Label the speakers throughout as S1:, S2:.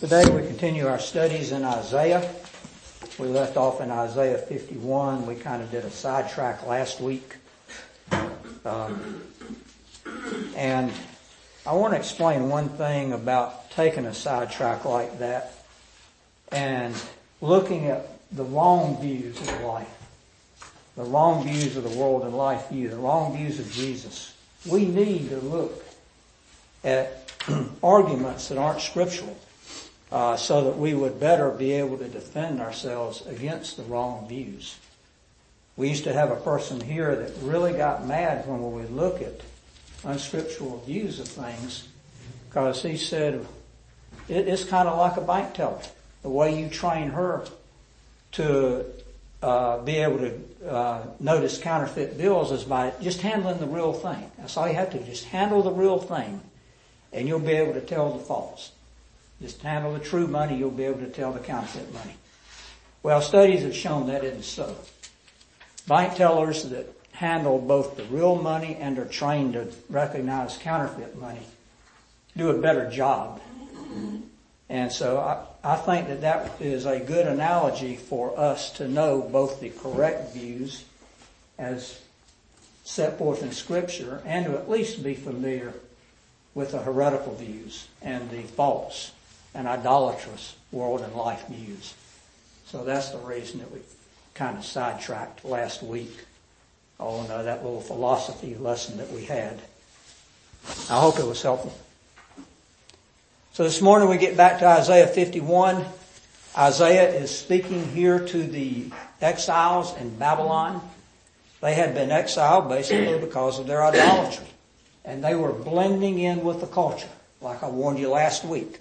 S1: Today we continue our studies in Isaiah. We left off in Isaiah 51. We kind of did a sidetrack last week. Um, and I want to explain one thing about taking a sidetrack like that and looking at the wrong views of life. The wrong views of the world and life view, the wrong views of Jesus. We need to look at arguments that aren't scriptural uh, so that we would better be able to defend ourselves against the wrong views. We used to have a person here that really got mad when we look at unscriptural views of things because he said it's kind of like a bank teller. The way you train her to uh, be able to uh, notice counterfeit bills is by just handling the real thing. That's all you have to do. Just handle the real thing, and you'll be able to tell the false. Just handle the true money, you'll be able to tell the counterfeit money. Well, studies have shown that isn't so. Bank tellers that handle both the real money and are trained to recognize counterfeit money do a better job. And so I, I think that that is a good analogy for us to know both the correct views as set forth in scripture and to at least be familiar with the heretical views and the false and idolatrous world and life views. So that's the reason that we kind of sidetracked last week on uh, that little philosophy lesson that we had. I hope it was helpful. So this morning we get back to Isaiah 51. Isaiah is speaking here to the exiles in Babylon. They had been exiled basically because of their idolatry. And they were blending in with the culture, like I warned you last week.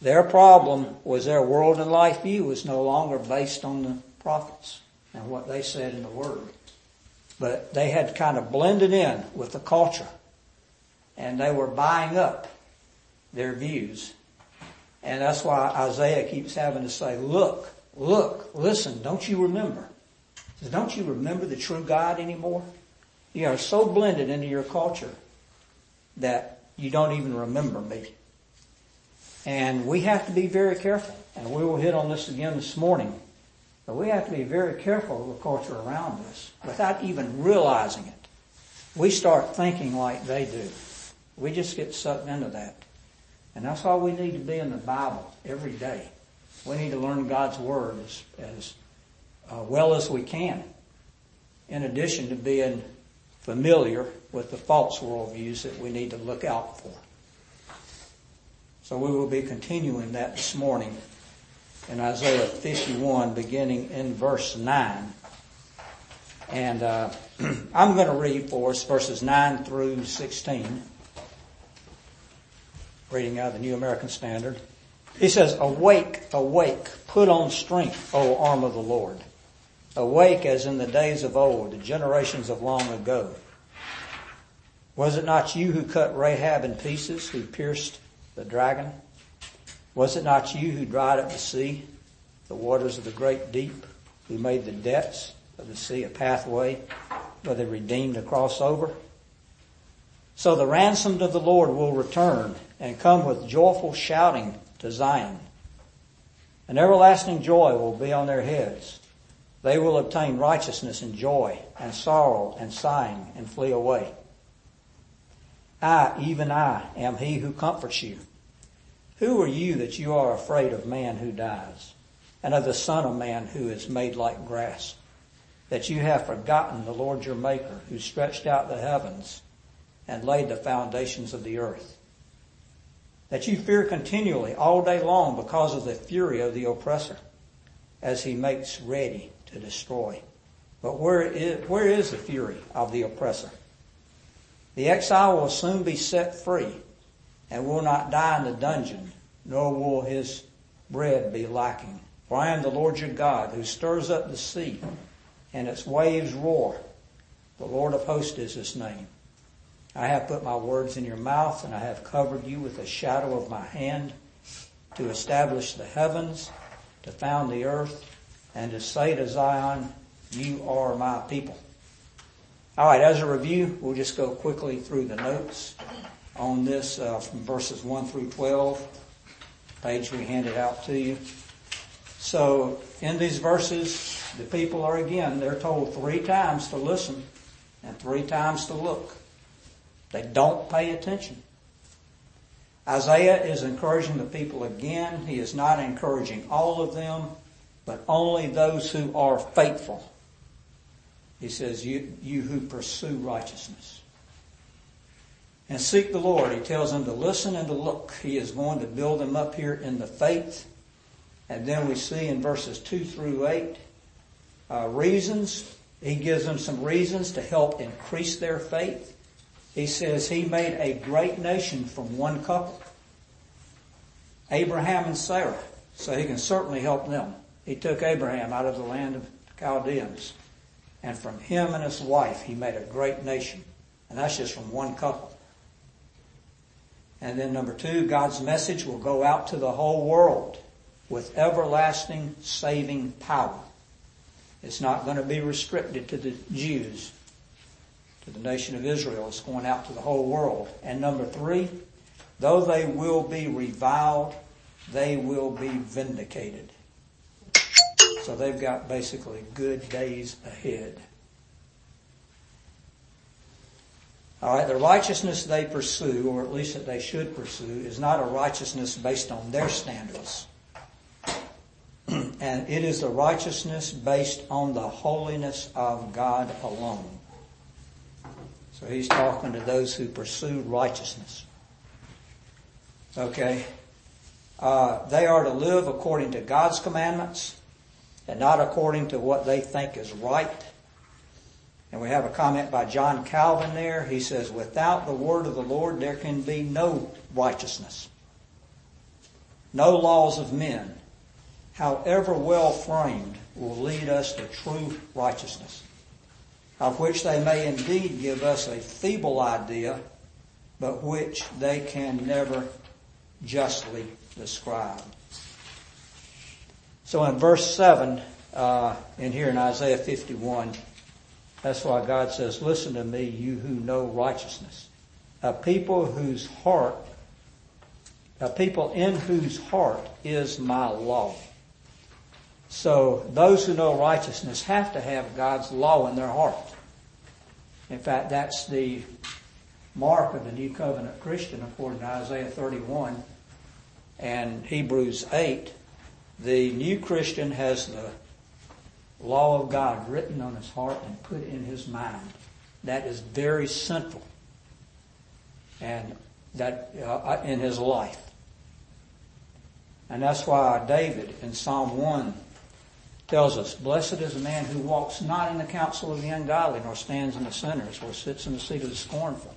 S1: Their problem was their world and life view was no longer based on the prophets and what they said in the Word. But they had kind of blended in with the culture and they were buying up their views. And that's why Isaiah keeps having to say, look, look, listen, don't you remember? Says, don't you remember the true God anymore? You are so blended into your culture that you don't even remember me. And we have to be very careful. And we will hit on this again this morning. But we have to be very careful of the culture around us without even realizing it. We start thinking like they do. We just get sucked into that. And that's why we need to be in the Bible every day. We need to learn God's Word as, as uh, well as we can. In addition to being familiar with the false worldviews that we need to look out for. So we will be continuing that this morning in Isaiah 51 beginning in verse 9. And uh, I'm going to read for us verses 9 through 16. Reading out the New American Standard. He says, Awake, awake, put on strength, O arm of the Lord. Awake as in the days of old, the generations of long ago. Was it not you who cut Rahab in pieces, who pierced the dragon? Was it not you who dried up the sea, the waters of the great deep, who made the depths of the sea a pathway for the redeemed to cross over? So the ransomed of the Lord will return and come with joyful shouting to Zion. An everlasting joy will be on their heads. They will obtain righteousness and joy and sorrow and sighing and flee away. I, even I, am he who comforts you. Who are you that you are afraid of man who dies, and of the son of man who is made like grass? That you have forgotten the Lord your maker, who stretched out the heavens and laid the foundations of the earth. That you fear continually all day long because of the fury of the oppressor, as he makes ready to destroy. But where is, where is the fury of the oppressor? The exile will soon be set free and will not die in the dungeon, nor will his bread be lacking. For I am the Lord your God who stirs up the sea and its waves roar. The Lord of hosts is his name. I have put my words in your mouth and I have covered you with the shadow of my hand to establish the heavens, to found the earth, and to say to Zion, you are my people. All right, as a review, we'll just go quickly through the notes on this uh, from verses 1 through 12. Page we handed out to you. So in these verses, the people are again, they're told three times to listen and three times to look. They don't pay attention. Isaiah is encouraging the people again. He is not encouraging all of them, but only those who are faithful. He says, you, you who pursue righteousness. And seek the Lord. He tells them to listen and to look. He is going to build them up here in the faith. And then we see in verses 2 through 8, uh, reasons. He gives them some reasons to help increase their faith. He says he made a great nation from one couple. Abraham and Sarah. So he can certainly help them. He took Abraham out of the land of Chaldeans. And from him and his wife, he made a great nation. And that's just from one couple. And then number two, God's message will go out to the whole world with everlasting saving power. It's not going to be restricted to the Jews, to the nation of Israel. It's going out to the whole world. And number three, though they will be reviled, they will be vindicated. So they've got basically good days ahead. All right, the righteousness they pursue, or at least that they should pursue, is not a righteousness based on their standards. and it is a righteousness based on the holiness of God alone. So he's talking to those who pursue righteousness. Okay. Uh, they are to live according to God's commandments and not according to what they think is right and we have a comment by John Calvin there. He says, without the word of the Lord, there can be no righteousness. No laws of men, however well framed, will lead us to true righteousness, of which they may indeed give us a feeble idea, but which they can never justly describe. So in verse 7, uh, in here in Isaiah 51, that's why God says, listen to me, you who know righteousness. A people whose heart, a people in whose heart is my law. So those who know righteousness have to have God's law in their heart. In fact, that's the mark of the new covenant Christian according to Isaiah 31 and Hebrews 8. The new Christian has the law of God written on his heart and put in his mind. That is very central. And that uh, in his life. And that's why David in Psalm 1 tells us, Blessed is the man who walks not in the counsel of the ungodly, nor stands in the sinners, or sits in the seat of the scornful.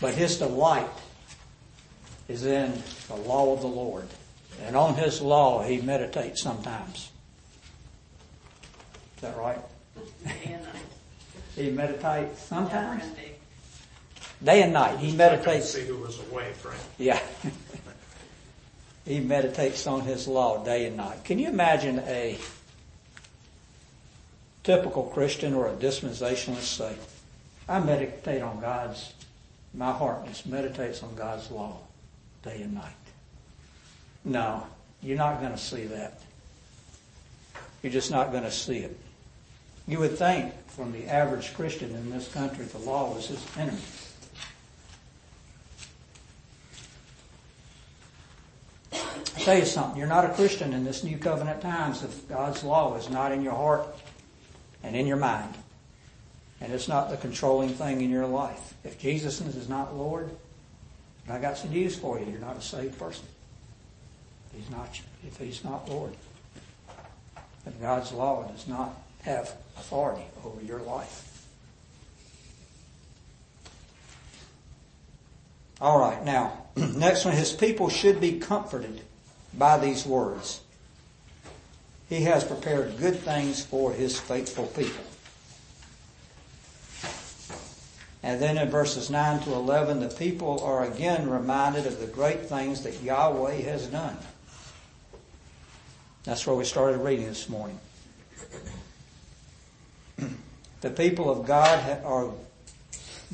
S1: But his delight is in the law of the Lord. And on his law he meditates sometimes. Is that right? Day and night. he meditates sometimes? Day and night. He meditates.
S2: See who was away, Frank.
S1: Yeah. he meditates on his law day and night. Can you imagine a typical Christian or a dispensationalist say, I meditate on God's, my heart just meditates on God's law day and night. No, you're not going to see that. You're just not going to see it. You would think from the average Christian in this country, the law was his enemy. I'll tell you something, you're not a Christian in this new covenant times if God's law is not in your heart and in your mind. And it's not the controlling thing in your life. If Jesus is not Lord, I got some news for you. You're not a saved person. He's not, if he's not Lord. If God's law does not have authority over your life. All right, now, next one, his people should be comforted by these words. He has prepared good things for his faithful people. And then in verses 9 to 11, the people are again reminded of the great things that Yahweh has done. That's where we started reading this morning the people of God are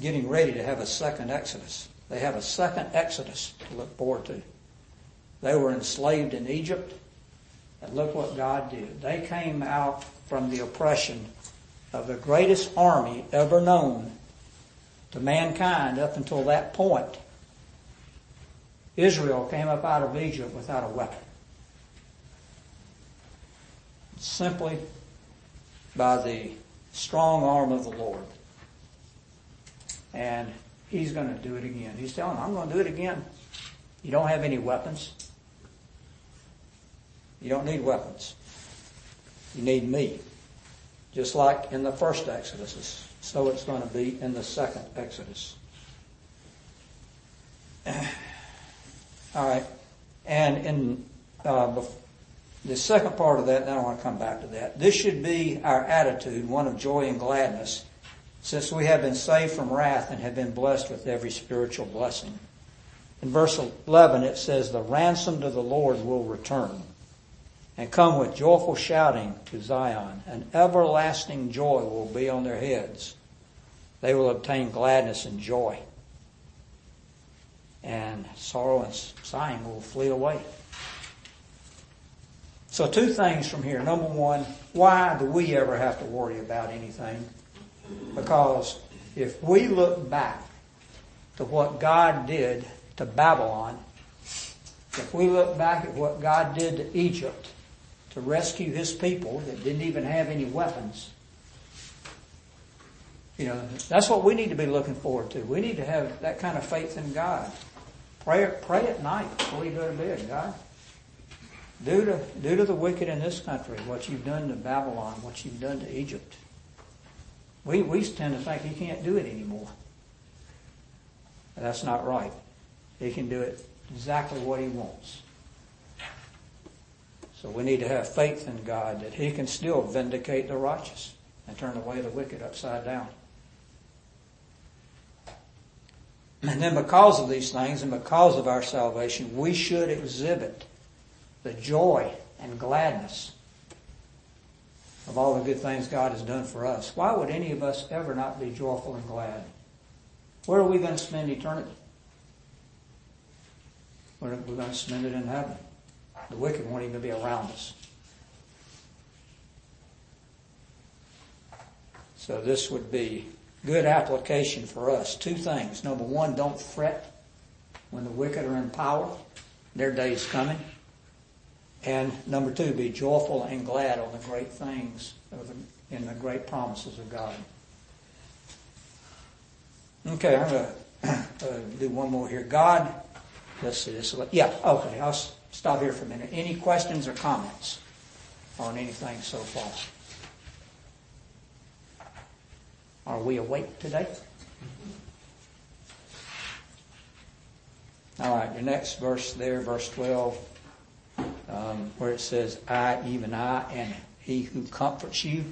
S1: getting ready to have a second Exodus. They have a second Exodus to look forward to. They were enslaved in Egypt. And look what God did. They came out from the oppression of the greatest army ever known to mankind up until that point. Israel came up out of Egypt without a weapon. Simply by the strong arm of the Lord. And He's going to do it again. He's telling I'm going to do it again. You don't have any weapons. You don't need weapons. You need me. Just like in the first Exodus, so it's going to be in the second Exodus. All right. And in uh, the second part of that, then I want to come back to that. This should be our attitude, one of joy and gladness, since we have been saved from wrath and have been blessed with every spiritual blessing. In verse 11, it says, The ransomed of the Lord will return and come with joyful shouting to Zion. An everlasting joy will be on their heads. They will obtain gladness and joy. And sorrow and sighing will flee away. So two things from here. Number one, why do we ever have to worry about anything? Because if we look back to what God did to Babylon, if we look back at what God did to Egypt, to rescue his people that didn't even have any weapons. You know, that's what we need to be looking forward to. We need to have that kind of faith in God. Pray, pray at night before you go to bed, God. Do to, do to the wicked in this country what you've done to Babylon, what you've done to Egypt. We, we tend to think he can't do it anymore. That's not right. He can do it exactly what he wants. So we need to have faith in God that He can still vindicate the righteous and turn away the wicked upside down. And then because of these things and because of our salvation, we should exhibit the joy and gladness of all the good things God has done for us. Why would any of us ever not be joyful and glad? Where are we going to spend eternity? We're going to spend it in heaven. The wicked won't even be around us. So this would be good application for us. Two things. Number one, don't fret when the wicked are in power. Their day is coming. And number two, be joyful and glad on the great things in the great promises of God. Okay, I'm going to uh, do one more here. God, let's see this. Yeah, okay. I'll stop here for a minute. Any questions or comments on anything so far? Are we awake today? All right, the next verse there, verse 12, um, Um, where it says, I, even I, and he who comforts you.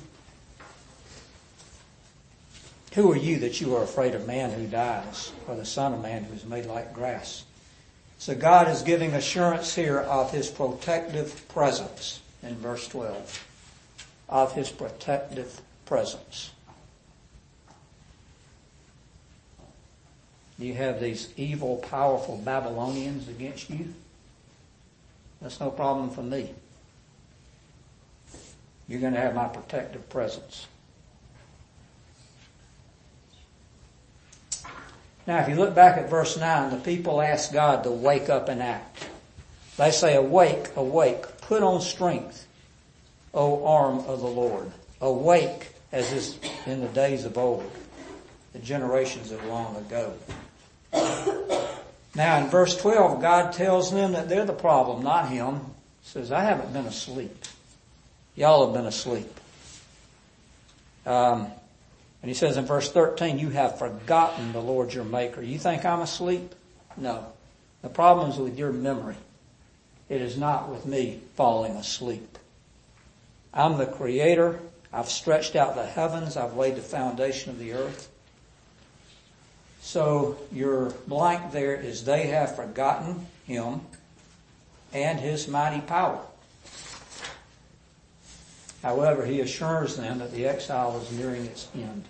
S1: Who are you that you are afraid of man who dies, or the son of man who is made like grass? So God is giving assurance here of His protective presence in verse 12. Of His protective presence. You have these evil, powerful Babylonians against you. That's no problem for me. You're going to have my protective presence. Now, if you look back at verse 9, the people ask God to wake up and act. They say, Awake, awake, put on strength, O arm of the Lord. Awake, as is in the days of old, the generations of long ago. Now, in verse 12, God tells them that they're the problem, not Him. He says, I haven't been asleep. Y'all have been asleep. Um, and he says in verse 13, you have forgotten the Lord your maker. You think I'm asleep? No. The problem is with your memory. It is not with me falling asleep. I'm the creator. I've stretched out the heavens. I've laid the foundation of the earth. So your blank there is they have forgotten him and his mighty power. However, he assures them that the exile is nearing its end.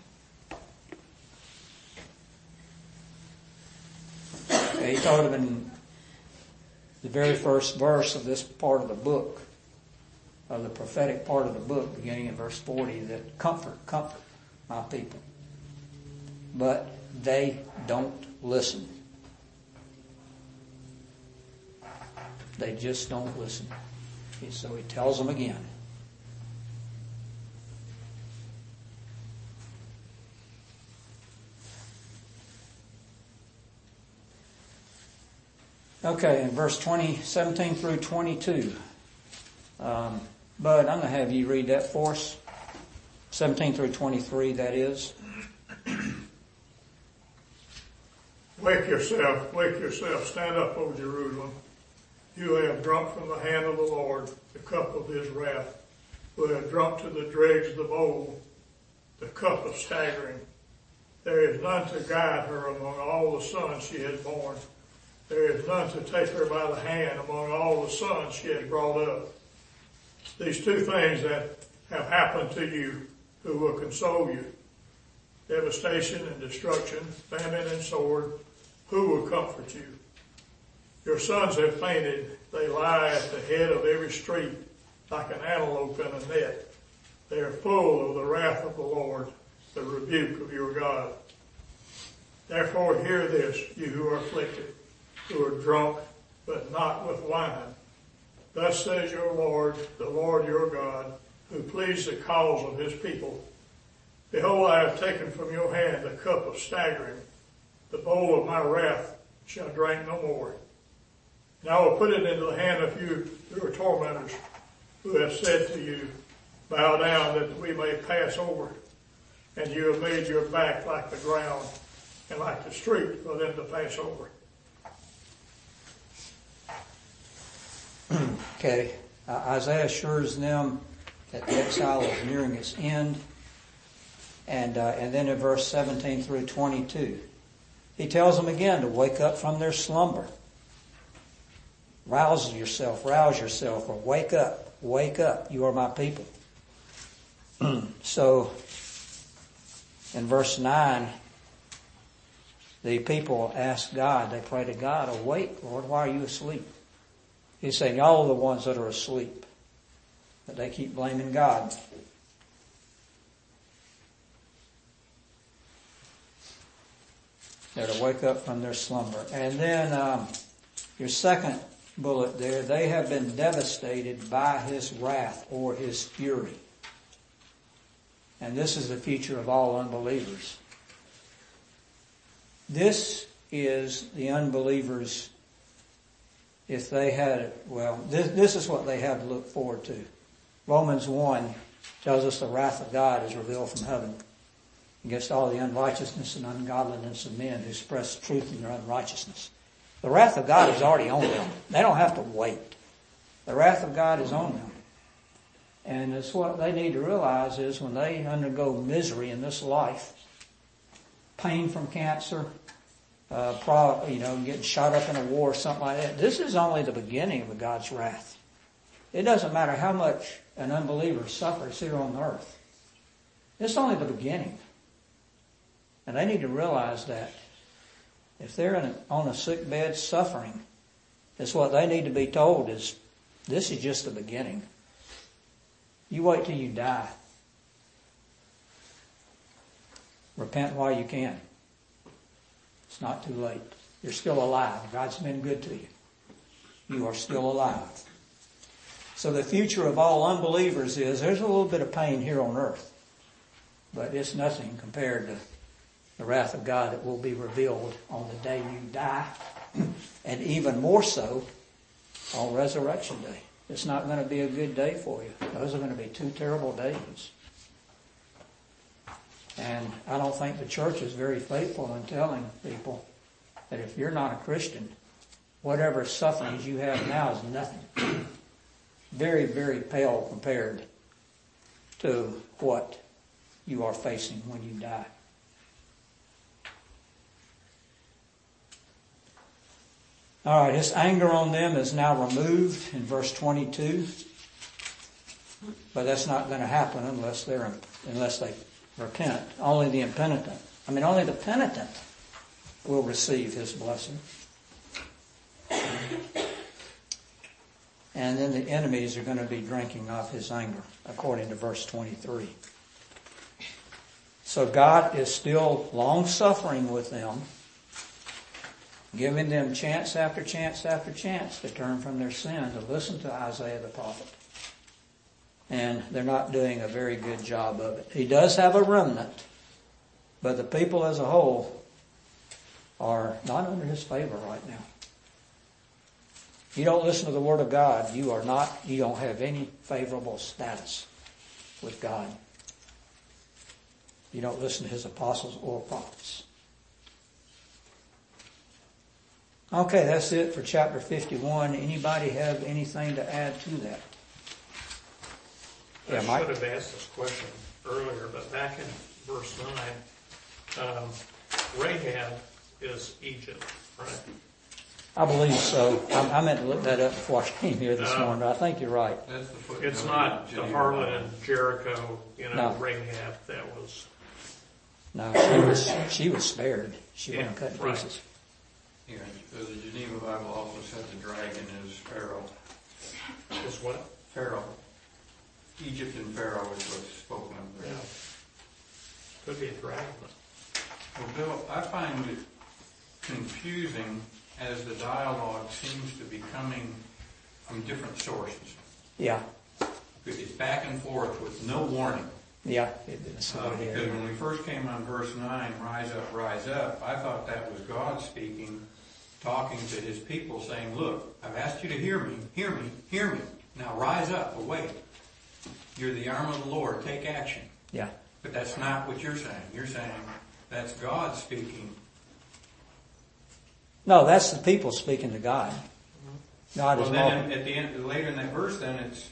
S1: he told them in the very first verse of this part of the book, of the prophetic part of the book, beginning in verse 40, that comfort, comfort my people. But they don't listen. They just don't listen. So he tells them again. Okay, in verse 20, 17 through 22. Um, Bud, I'm going to have you read that for us. 17 through 23, that is.
S2: Wake yourself, wake yourself, stand up, O Jerusalem. You have drunk from the hand of the Lord the cup of his wrath, who have drunk to the dregs of the bowl, the cup of staggering. There is none to guide her among all the sons she has borne. There is none to take her by the hand among all the sons she has brought up. These two things that have happened to you who will console you. Devastation and destruction, famine and sword, who will comfort you? Your sons have fainted. They lie at the head of every street like an antelope in a net. They are full of the wrath of the Lord, the rebuke of your God. Therefore hear this, you who are afflicted who are drunk, but not with wine. Thus says your Lord, the Lord your God, who pleased the cause of his people. Behold, I have taken from your hand the cup of staggering. The bowl of my wrath shall drink no more. And I will put it into the hand of you, your tormentors, who have said to you, Bow down that we may pass over. And you have made your back like the ground and like the street for them to pass over.
S1: okay, uh, Isaiah assures them that the exile is nearing its end. And, uh, and then in verse 17 through 22, he tells them again to wake up from their slumber. Rouse yourself, rouse yourself, or wake up, wake up. You are my people. so, in verse 9, the people ask God, they pray to God, awake, Lord, why are you asleep? He's saying, y'all are the ones that are asleep. But they keep blaming God. They're to wake up from their slumber. And then um, your second bullet there, they have been devastated by his wrath or his fury. And this is the future of all unbelievers. This is the unbelievers if they had, it. well, this, this is what they have to look forward to. Romans 1 tells us the wrath of God is revealed from heaven against all the unrighteousness and ungodliness of men who express truth in their unrighteousness. The wrath of God is already on them. They don't have to wait. The wrath of God is on them. And it's what they need to realize is when they undergo misery in this life, pain from cancer, uh, you know, getting shot up in a war or something like that. This is only the beginning of God's wrath. It doesn't matter how much an unbeliever suffers here on earth. It's only the beginning. And they need to realize that. If they're a, on a sick bed suffering, it's what they need to be told is, this is just the beginning. You wait till you die. Repent while you can. It's not too late. You're still alive. God's been good to you. You are still alive. So the future of all unbelievers is there's a little bit of pain here on earth, but it's nothing compared to the wrath of God that will be revealed on the day you die, and even more so on resurrection day. It's not going to be a good day for you. Those are going to be two terrible days. And I don't think the church is very faithful in telling people that if you're not a Christian, whatever sufferings you have now is nothing. very, very pale compared to what you are facing when you die. All right, his anger on them is now removed in verse 22. But that's not going to happen unless they're unless they repent. Only the impenitent. I mean, only the penitent will receive his blessing. and then the enemies are going to be drinking of his anger, according to verse 23. So God is still long suffering with them, giving them chance after chance after chance to turn from their sin, to listen to Isaiah the prophet. And they're not doing a very good job of it. He does have a remnant, but the people as a whole are not under his favor right now. You don't listen to the word of God, you are not, you don't have any favorable status with God. You don't listen to his apostles or prophets. Okay, that's it for chapter 51. Anybody have anything to add to that?
S3: I
S1: Yeah, Mike?
S3: should have asked this question earlier, but back in verse nine, um, Rahab is Egypt, right?
S1: I believe so. I, I meant to look that up before I came here this
S3: Uh,
S1: morning, but I think you're right.
S4: That's the footnote.
S3: It's not the harlot
S4: Bible.
S3: in Jericho, you know,
S1: No.
S3: Rahab, that was,
S1: No, she was, she was spared. She wasn't
S3: Yeah,
S1: cut in
S3: right.
S1: pieces.
S4: Yeah, so the Geneva Bible also said the dragon is Pharaoh.
S3: is what?
S4: Pharaoh. Egypt and Pharaoh is what's spoken of there. Yeah.
S3: Could be a dragon.
S4: Well, Bill, I find it confusing as the dialogue seems to be coming from different sources.
S1: Yeah,
S4: It's back and forth with no warning.
S1: yeah, it is
S4: Uh,
S1: what it
S4: Because when we first came on verse nine, rise up, rise up, I thought that was God speaking, talking to his people saying, look, I've asked you to hear me, hear me, hear me. Now rise up, awake. You're the arm of the Lord, take action.
S1: Yeah,
S4: But that's not what you're saying. You're saying that's God speaking.
S1: no, that's the people speaking to God. Mm-hmm. God
S4: Well,
S1: is
S4: then at the end, later in that verse, then it's,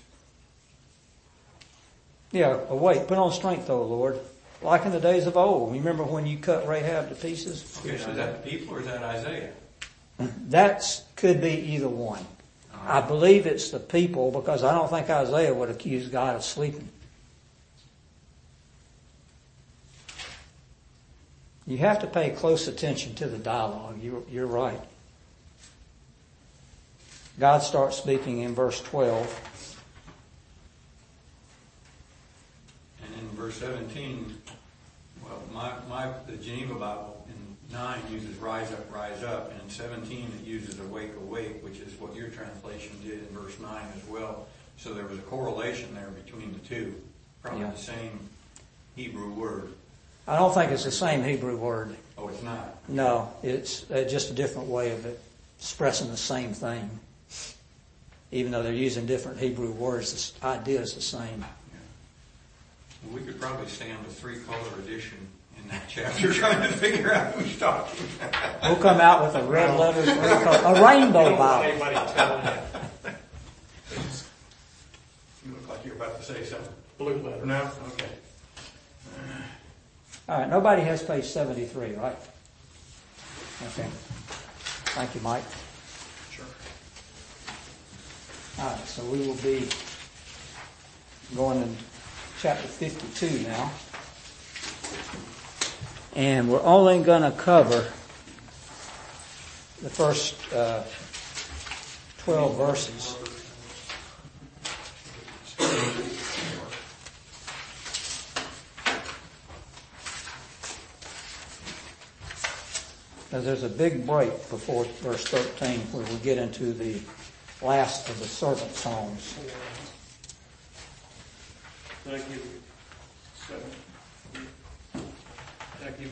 S1: Yeah, awake, put on strength, O Lord, like in the days of old. Remember when you cut Rahab to pieces?
S4: okay, so is that the people or is that Isaiah?
S1: That's could be either one. I believe it's the people because I don't think Isaiah would accuse God of sleeping. You have to pay close attention to the dialogue. You're, you're right. God starts speaking in verse 12.
S4: And in verse 17, well, my, my, the Geneva Bible 9 uses rise up, rise up, and in 17 it uses awake, awake, which is what your translation did in verse 9 as well. So there was a correlation there between the two, probably
S1: Yeah.
S4: the same Hebrew word.
S1: I don't think it's the same Hebrew word.
S4: Oh, it's not.
S1: No, it's uh, just a different way of expressing the same thing. Even though they're using different Hebrew words, the idea is the same.
S4: Well, we could probably stand a three-color edition in that chapter trying to figure out who's talking.
S1: We'll come out with a red letters, red a rainbow
S3: You don't
S1: Bible.
S3: telling you.
S4: You look like you're about to say something.
S3: Blue letter.
S4: No? Okay.
S1: All right, nobody has page 73, right? Okay. Thank you, Mike.
S3: Sure.
S1: All right, so we will be going in chapter 52 now. And we're only going to cover the first uh, 12 verses. Now, there's a big break before verse 13 where we get into the last of the servant songs.
S3: Thank you. Seven. Thank you, seven.
S4: Oh, wait, okay. Mine's rise, arise. Not rise, rise, rise, rise.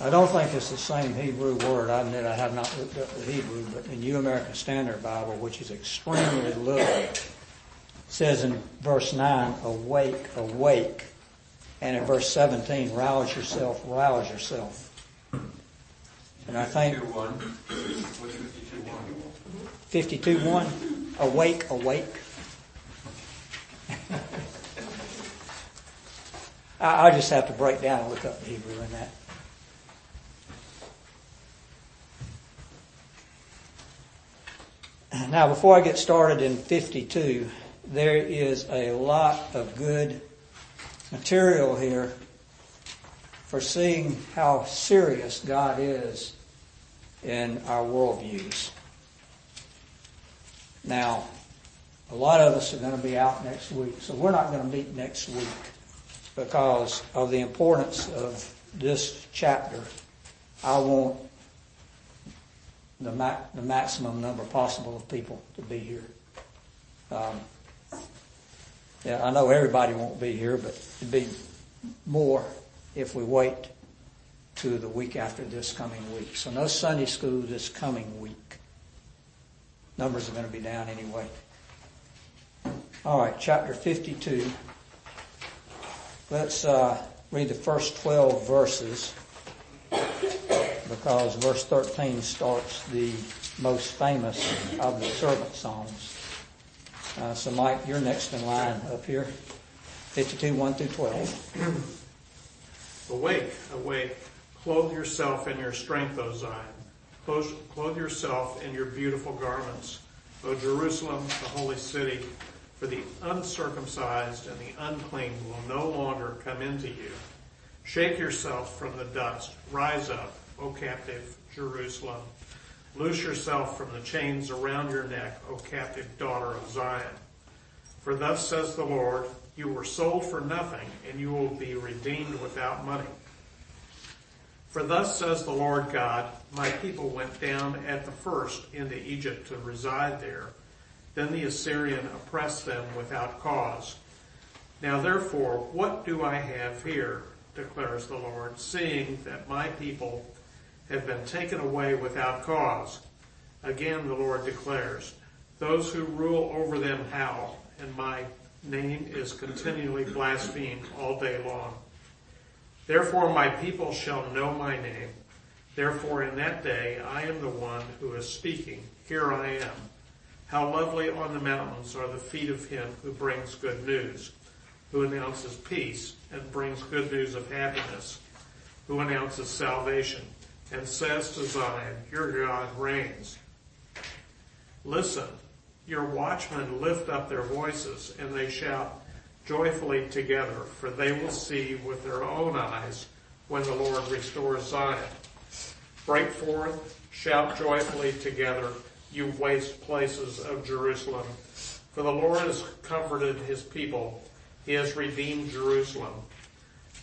S1: I don't think it's the same Hebrew word. I admit I have not looked up the Hebrew, but in New American Standard Bible, which is extremely little, says in verse 9, awake, awake. And in verse 17, rouse yourself, rouse yourself. And I think 52 1, awake, awake. I, just have to break down and look up the Hebrew in that. Now, before I get started in 52, there is a lot of good material here for seeing how serious God is in our worldviews. Now, a lot of us are going to be out next week, so we're not going to meet next week because of the importance of this chapter. I want the, ma- the maximum number possible of people to be here. Um, yeah, I know everybody won't be here, but it'd be more if we wait to the week after this coming week. So no Sunday school this coming week. Numbers are going to be down anyway. All right, chapter 52. Let's uh, read the first 12 verses because verse 13 starts the most famous of the servant songs. Uh, so, Mike, you're next in line up here. 52, 1 through 12.
S3: Awake, awake, clothe yourself in your strength, O Zion. Clothe, clothe yourself in your beautiful garments, O Jerusalem, the holy city. For the uncircumcised and the unclean will no longer come into you. Shake yourself from the dust. Rise up, O captive Jerusalem. Loose yourself from the chains around your neck, O captive daughter of Zion. For thus says the Lord, you were sold for nothing, and you will be redeemed without money. For thus says the Lord God, my people went down at the first into Egypt to reside there. Then the Assyrian oppressed them without cause. Now therefore, what do I have here, declares the Lord, seeing that my people have been taken away without cause? Again the Lord declares, those who rule over them howl, and my name is continually blasphemed all day long. Therefore my people shall know my name. Therefore in that day I am the one who is speaking. Here I am. How lovely on the mountains are the feet of him who brings good news, who announces peace and brings good news of happiness, who announces salvation and says to Zion, your God reigns. Listen, your watchmen lift up their voices and they shout joyfully together, for they will see with their own eyes when the Lord restores Zion. Break forth, shout joyfully together, you waste places of Jerusalem. For the Lord has comforted his people. He has redeemed Jerusalem.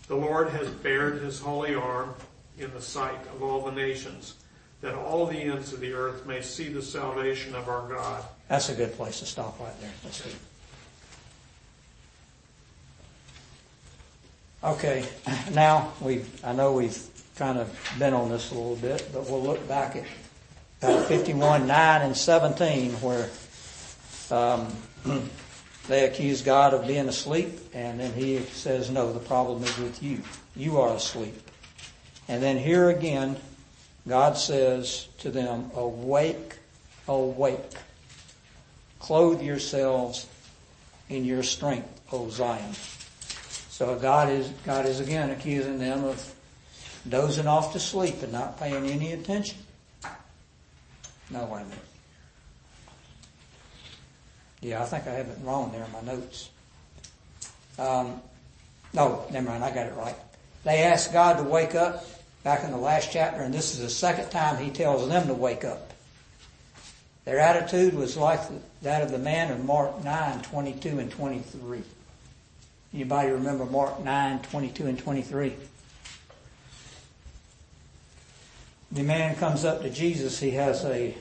S3: The Lord has bared his holy arm in the sight of all the nations, that all the ends of the earth may see the salvation of our God.
S1: That's a good place to stop right there. That's good. Okay, now we I know we've kind of been on this a little bit, but we'll look back at uh, 51, 9, and 17, where um, they accuse God of being asleep, and then he says, No, the problem is with you. You are asleep. And then here again, God says to them, Awake, awake. Clothe yourselves in your strength, O Zion. So God is, God is again accusing them of dozing off to sleep and not paying any attention. No, wait a minute. Yeah, I think I have it wrong there in my notes. Um, no, never mind, I got it right. They asked God to wake up back in the last chapter, and this is the second time He tells them to wake up. Their attitude was like that of the man in Mark 9, 22 and 23. Anybody remember Mark 9, 22 and 23? The man comes up to Jesus. He has a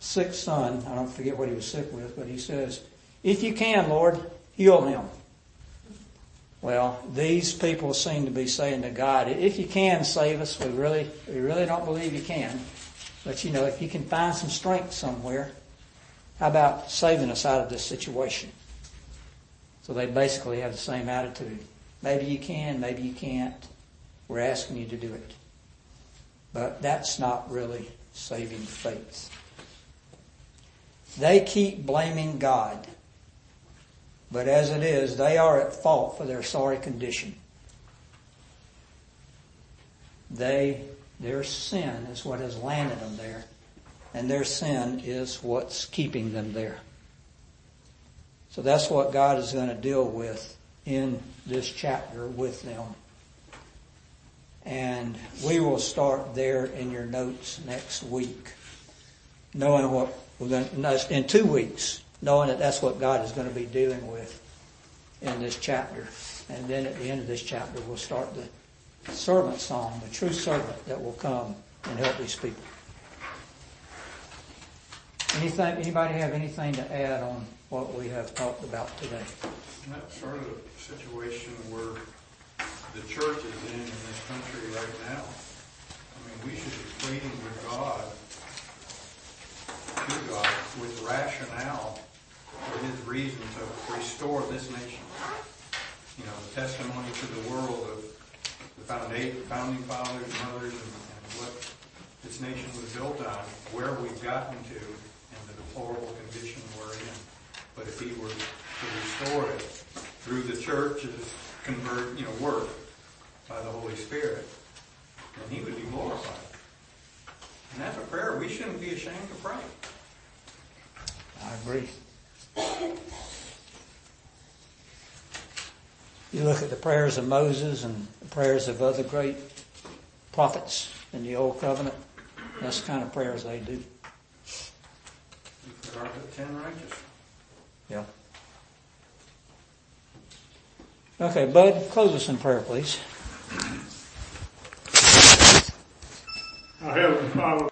S1: sick son. I don't forget what he was sick with, but he says, If you can, Lord, heal him. Well, these people seem to be saying to God, if you can save us, we really, we really don't believe you can. But you know, if you can find some strength somewhere, how about saving us out of this situation? So they basically have the same attitude. Maybe you can, maybe you can't. We're asking you to do it. But that's not really saving faith. They keep blaming God. But as it is, they are at fault for their sorry condition. They, their sin is what has landed them there. and their sin is what's keeping them there. So that's what God is going to deal with in this chapter with them. And we will start there in your notes next week, knowing what we're going to, in two weeks, knowing that that's what God is going to be dealing with in this chapter. And then at the end of this chapter, we'll start the servant song, the true servant that will come and help these people. Anything, anybody have anything to add on what we have talked about today?
S4: And that's sort of a situation where the church is in in this country right now. I mean, we should be pleading with God, to God, with rationale for his reason to restore this nation. You know, the testimony to the world of the founding fathers, and mothers, and, and what this nation was built on, where we've gotten to, and the deplorable condition we're in. But if he were to restore it through the church's convert, you know, work by the Holy Spirit, then he would be glorified. And that's a prayer we shouldn't be ashamed to pray.
S1: I agree. You look at the prayers of Moses and the prayers of other great prophets in the Old Covenant, that's the kind of prayers they do.
S4: There are the ten righteous.
S1: Yeah. Okay, Bud, close us in prayer, please.
S2: Our Heavenly Father,